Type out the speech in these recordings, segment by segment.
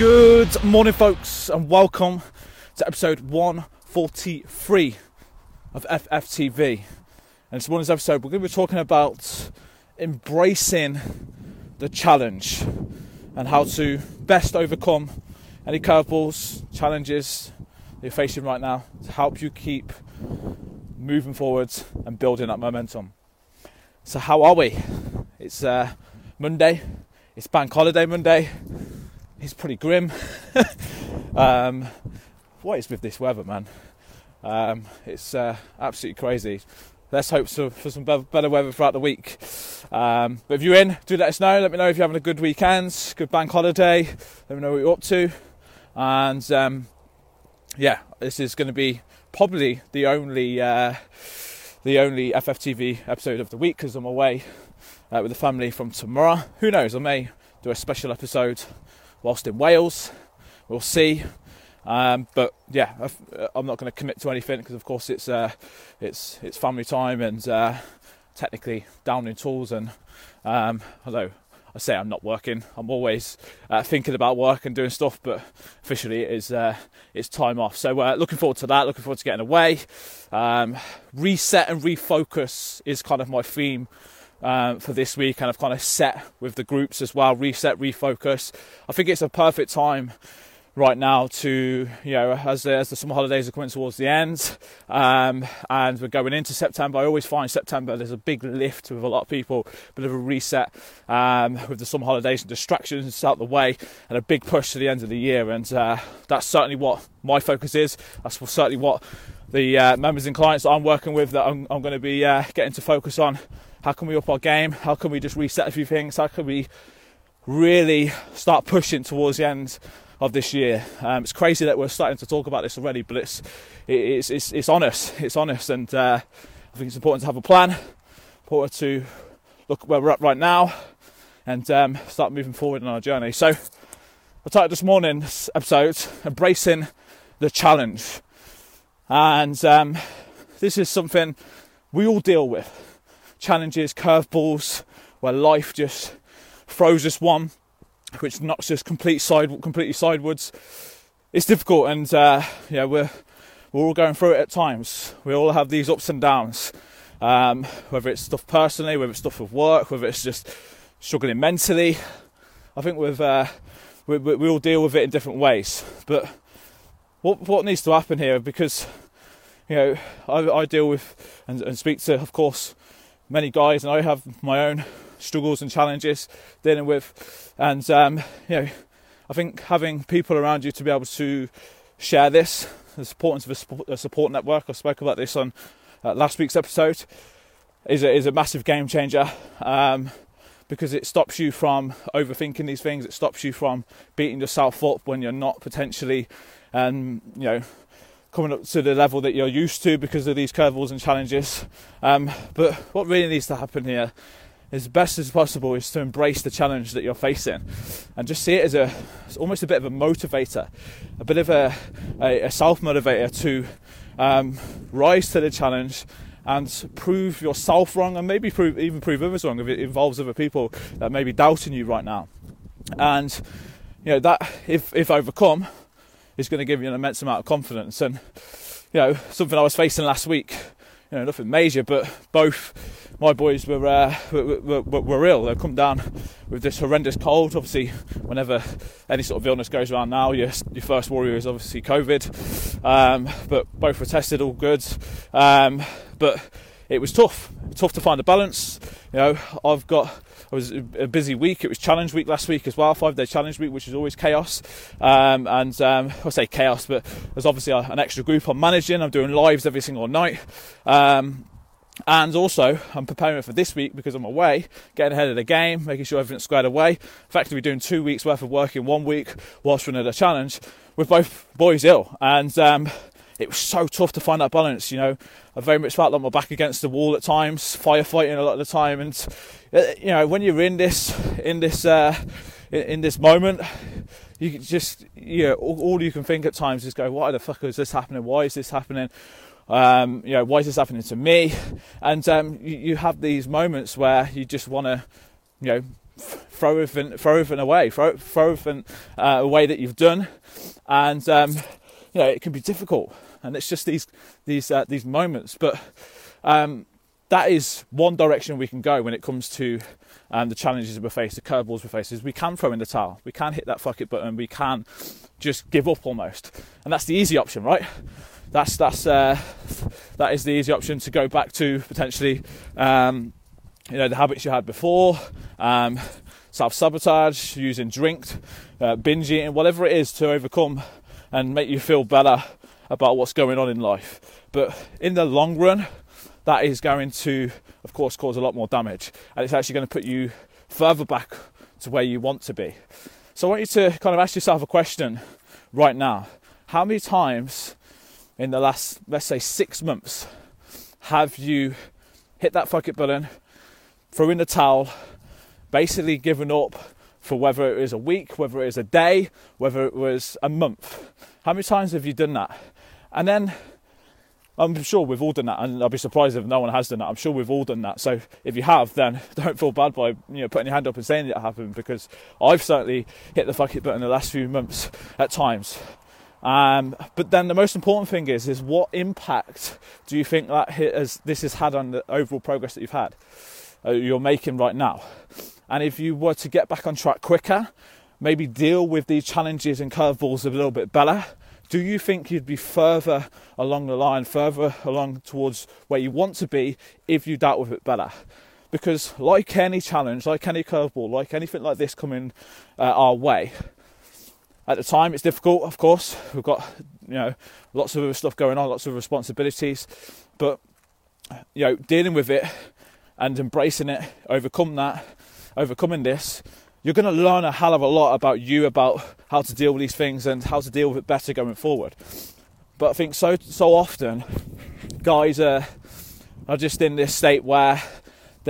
Good morning, folks, and welcome to episode 143 of FFTV. And this morning's episode, we're going to be talking about embracing the challenge and how to best overcome any curveballs, challenges you're facing right now to help you keep moving forwards and building that momentum. So, how are we? It's uh, Monday, it's Bank Holiday Monday it's pretty grim. um, what is with this weather, man? Um, it's uh, absolutely crazy. Let's hope so, for some better weather throughout the week. Um, but if you're in, do let us know. Let me know if you're having a good weekend, good bank holiday. Let me know what you're up to. And um, yeah, this is going to be probably the only uh, the only FFTV episode of the week because I'm away uh, with the family from tomorrow. Who knows? I may do a special episode whilst in Wales. We'll see. Um, but yeah, uh, I'm not going to commit to anything because, of course, it's uh, it's it's family time and uh, technically down in tools. And um, although I say I'm not working, I'm always uh, thinking about work and doing stuff. But officially, it is uh, it's time off. So uh, looking forward to that. Looking forward to getting away. Um, reset and refocus is kind of my theme um, for this week, and I've kind of set with the groups as well, reset, refocus. I think it's a perfect time right now to you know as the, as the summer holidays are coming towards the end um, and we're going into September. I always find September there's a big lift with a lot of people bit of a reset um, with the summer holidays and distractions out the way and a big push to the end of the year. And uh, that's certainly what my focus is. That's certainly what the uh, members and clients that I'm working with that I'm, I'm going to be uh, getting to focus on how can we up our game? How can we just reset a few things? How can we really start pushing towards the end of this year? Um, it's crazy that we're starting to talk about this already, but it's it's it's, it's honest. It's honest, and uh, I think it's important to have a plan. Important to look where we're at right now and um, start moving forward on our journey. So, I titled this morning's episode "Embracing the Challenge," and um, this is something we all deal with challenges, curveballs, where life just throws us one, which knocks us complete side, completely sideways. It's difficult, and uh, yeah, we're we're all going through it at times. We all have these ups and downs, um, whether it's stuff personally, whether it's stuff with work, whether it's just struggling mentally. I think we've uh, we, we all deal with it in different ways. But what what needs to happen here, because you know I, I deal with and, and speak to, of course, many guys, and I have my own struggles and challenges dealing with. And um, you know, I think having people around you to be able to share this, the importance of a support, network. I spoke about this on uh, last week's episode. Is a, is a massive game changer um, because it stops you from overthinking these things. It stops you from beating yourself up when you're not potentially, um, you know, coming up to the level that you're used to because of these curveballs and challenges. Um, but what really needs to happen here as best as possible is to embrace the challenge that you're facing and just see it as a almost a bit of a motivator, a bit of a, a, a self motivator to um, rise to the challenge and prove yourself wrong and maybe prove, even prove others wrong if it involves other people that may be doubting you right now. And you know that if if overcome, is going to give you an immense amount of confidence. And you know, something I was facing last week, you know, nothing major, but both my boys were uh, were, were, were, ill. They've come down with this horrendous cold. Obviously, whenever any sort of illness goes around now, your your first warrior is obviously COVID. Um, but both were tested, all good. Um, but it was tough, tough to find a balance. You know, I've got it was a busy week. It was challenge week last week as well, five day challenge week, which is always chaos. Um, and um, I say chaos, but there's obviously an extra group I'm managing. I'm doing lives every single night. Um, and also, I'm preparing for this week because I'm away, getting ahead of the game, making sure everything's squared away. Effectively, doing two weeks worth of work in one week whilst running a challenge with both boys ill. And um, it was so tough to find that balance. You know, I very much felt like my back against the wall at times, firefighting a lot of the time, and uh, you know, when you're in this, in this, uh, in, in, this moment, you just, you know, all, all, you can think at times is go, why the fuck is this happening? Why is this happening? Um, you know, why is this happening to me? And um, you, you have these moments where you just want to, you know, throw everything, throw everything away, throw, throw everything uh, away that you've done, and um, you know it can be difficult, and it's just these these uh, these moments. But um, that is one direction we can go when it comes to um, the challenges we face, the curveballs we face. Is we can throw in the towel, we can hit that fuck it button, we can just give up almost, and that's the easy option, right? That's that's uh, that is the easy option to go back to potentially. Um, you know the habits you had before, um, self sabotage, using drink, uh, binge eating, whatever it is to overcome and make you feel better about what's going on in life. But in the long run, that is going to, of course, cause a lot more damage, and it's actually going to put you further back to where you want to be. So I want you to kind of ask yourself a question right now: How many times in the last, let's say, six months, have you hit that fuck it button? threw in the towel, basically given up for whether it was a week, whether it was a day, whether it was a month. How many times have you done that? And then I'm sure we've all done that, and I'll be surprised if no one has done that. I'm sure we've all done that. So if you have, then don't feel bad by you know putting your hand up and saying it happened because I've certainly hit the fuck it button the last few months at times. Um, but then the most important thing is is what impact do you think that has, this has had on the overall progress that you've had? uh, you're making right now. And if you were to get back on track quicker, maybe deal with these challenges and curveballs a little bit better, do you think you'd be further along the line, further along towards where you want to be if you dealt with it better? Because, like any challenge, like any curveball, like anything like this coming uh, our way, at the time it's difficult, of course. We've got you know lots of other stuff going on, lots of responsibilities, but you know dealing with it and embracing it, overcome that, overcoming this, you're going to learn a hell of a lot about you, about how to deal with these things and how to deal with it better going forward. But I think so so often, guys are are just in this state where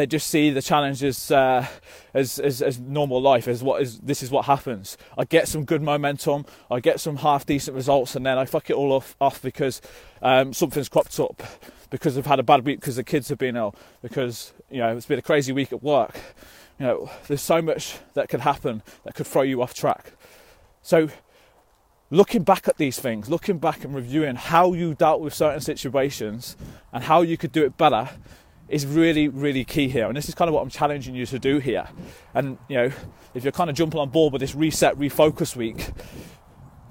they just see the challenges uh, as, as, as normal life as what is this is what happens. I get some good momentum i get some half decent results and then i fuck it all off, off because um, something's cropped up because I've had a bad week because the kids have been ill because you know it's been a crazy week at work. You know there's so much that could happen that could throw you off track. So looking back at these things looking back and reviewing how you dealt with certain situations and how you could do it better is really, really key here. And this is kind of what I'm challenging you to do here. And, you know, if you're kind of jumping on board with this reset, refocus week,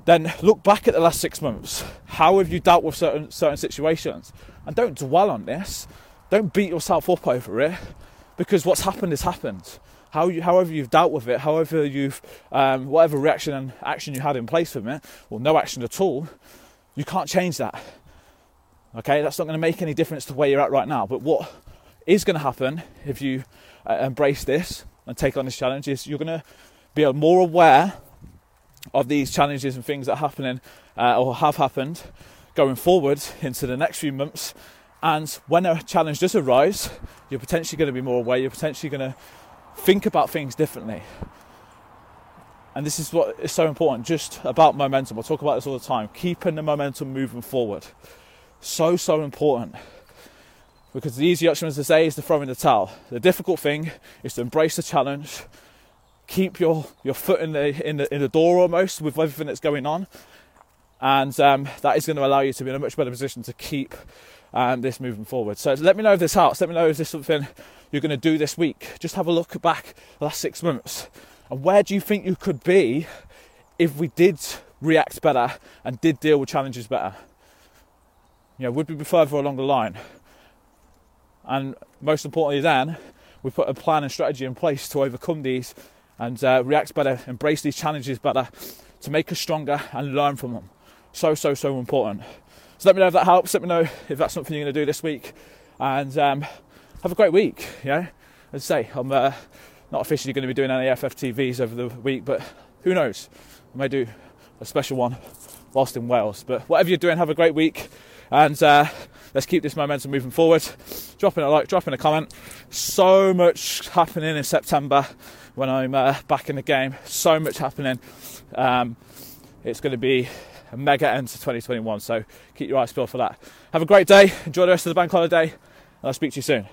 then look back at the last six months. How have you dealt with certain, certain situations? And don't dwell on this. Don't beat yourself up over it because what's happened has happened. How you, however you've dealt with it, however you've, um, whatever reaction and action you had in place from it, or no action at all, you can't change that. Okay, that's not going to make any difference to where you're at right now. But what is going to happen if you uh, embrace this and take on this challenge is you're going to be more aware of these challenges and things that are happening uh, or have happened going forward into the next few months. And when a challenge does arise, you're potentially going to be more aware, you're potentially going to think about things differently. And this is what is so important just about momentum. I talk about this all the time keeping the momentum moving forward. So, so important. Because the easy option, as I say, is to throw in the towel. The difficult thing is to embrace the challenge, keep your, your foot in the, in, the, in the door almost with everything that's going on. And um, that is going to allow you to be in a much better position to keep um, this moving forward. So let me know if this helps. Let me know if this is something you're going to do this week. Just have a look back the last six months. And where do you think you could be if we did react better and did deal with challenges better? You know, would we be further along the line? And most importantly, then we put a plan and strategy in place to overcome these and uh, react better, embrace these challenges better, to make us stronger and learn from them. So, so, so important. So let me know if that helps. Let me know if that's something you're going to do this week. And um, have a great week. Yeah, as I say, I'm uh, not officially going to be doing any FFTVs over the week, but who knows? I may do a special one whilst in Wales. But whatever you're doing, have a great week. And uh, let's keep this momentum moving forward. Dropping a like, dropping a comment. So much happening in September when I'm uh, back in the game. So much happening. Um, it's going to be a mega end to 2021. So keep your eyes peeled for that. Have a great day. Enjoy the rest of the bank holiday. And I'll speak to you soon.